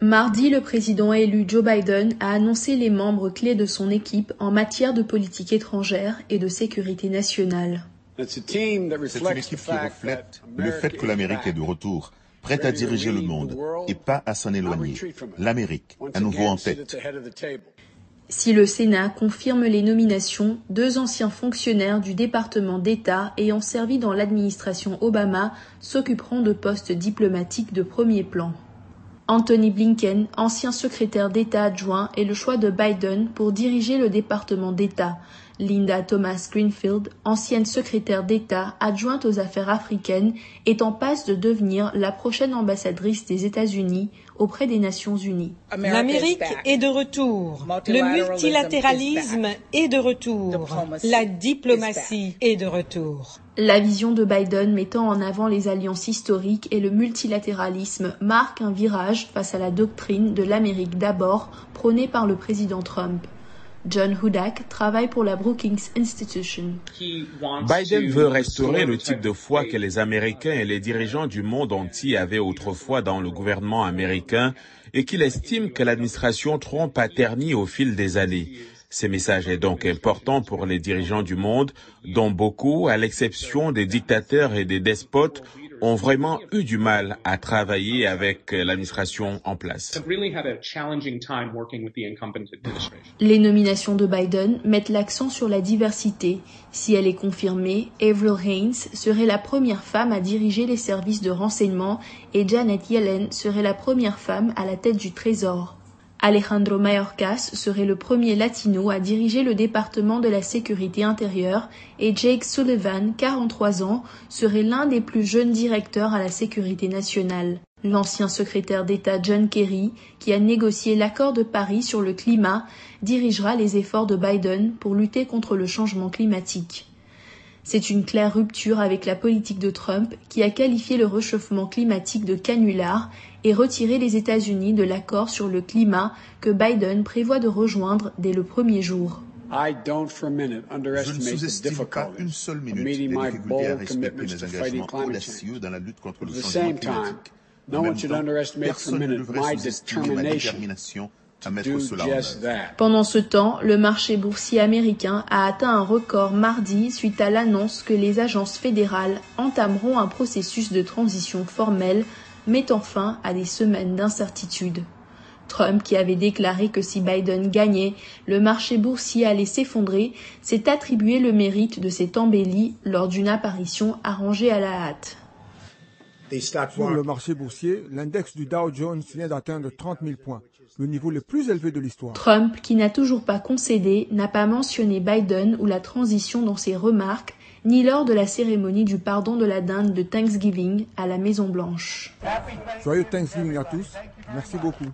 Mardi, le président élu Joe Biden a annoncé les membres clés de son équipe en matière de politique étrangère et de sécurité nationale. C'est une équipe qui reflète le fait que l'Amérique est de retour, prête à diriger le monde et pas à s'en éloigner. L'Amérique, à nouveau en tête. Si le Sénat confirme les nominations, deux anciens fonctionnaires du département d'État ayant servi dans l'administration Obama s'occuperont de postes diplomatiques de premier plan. Anthony Blinken, ancien secrétaire d'État adjoint, est le choix de Biden pour diriger le département d'État. Linda Thomas Greenfield, ancienne secrétaire d'État adjointe aux affaires africaines, est en passe de devenir la prochaine ambassadrice des États-Unis auprès des Nations Unies. L'Amérique est de retour. Le multilatéralisme est de retour. La diplomatie est de retour. La vision de Biden mettant en avant les alliances historiques et le multilatéralisme marque un virage face à la doctrine de l'Amérique d'abord prônée par le président Trump. John Hudak travaille pour la Brookings Institution. Biden veut restaurer le type de foi que les Américains et les dirigeants du monde entier avaient autrefois dans le gouvernement américain et qu'il estime que l'administration Trump a terni au fil des années. Ce message est donc important pour les dirigeants du monde, dont beaucoup, à l'exception des dictateurs et des despotes, ont vraiment eu du mal à travailler avec l'administration en place. Les nominations de Biden mettent l'accent sur la diversité. Si elle est confirmée, Avril Haines serait la première femme à diriger les services de renseignement et Janet Yellen serait la première femme à la tête du Trésor. Alejandro Mayorkas serait le premier latino à diriger le département de la sécurité intérieure et Jake Sullivan, 43 ans, serait l'un des plus jeunes directeurs à la sécurité nationale. L'ancien secrétaire d'État John Kerry, qui a négocié l'accord de Paris sur le climat, dirigera les efforts de Biden pour lutter contre le changement climatique. C'est une claire rupture avec la politique de Trump qui a qualifié le réchauffement climatique de canular et retiré les États-Unis de l'accord sur le climat que Biden prévoit de rejoindre dès le premier jour. Je ne sous-estime pas une seule minute les difficultés à respecter mes engagements audacieux dans la lutte contre le changement climatique. En même temps, personne ne devrait sous-estimer ma détermination pendant ce temps, le marché boursier américain a atteint un record mardi suite à l'annonce que les agences fédérales entameront un processus de transition formelle mettant fin à des semaines d'incertitude. Trump, qui avait déclaré que si Biden gagnait, le marché boursier allait s'effondrer, s'est attribué le mérite de cette embellie lors d'une apparition arrangée à la hâte. Sur le marché boursier, l'index du Dow Jones vient d'atteindre 30 000 points, le niveau le plus élevé de l'histoire. Trump, qui n'a toujours pas concédé, n'a pas mentionné Biden ou la transition dans ses remarques, ni lors de la cérémonie du pardon de la dinde de Thanksgiving à la Maison Blanche. Joyeux Thanksgiving à tous. Merci beaucoup.